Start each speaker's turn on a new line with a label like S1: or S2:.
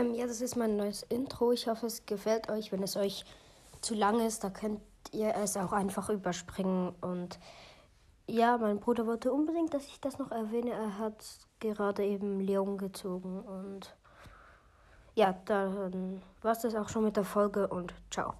S1: Ähm, ja, das ist mein neues Intro. Ich hoffe, es gefällt euch. Wenn es euch zu lang ist, da könnt ihr es auch einfach überspringen. Und ja, mein Bruder wollte unbedingt, dass ich das noch erwähne. Er hat gerade eben Leon gezogen. Und ja, dann war es das auch schon mit der Folge und ciao.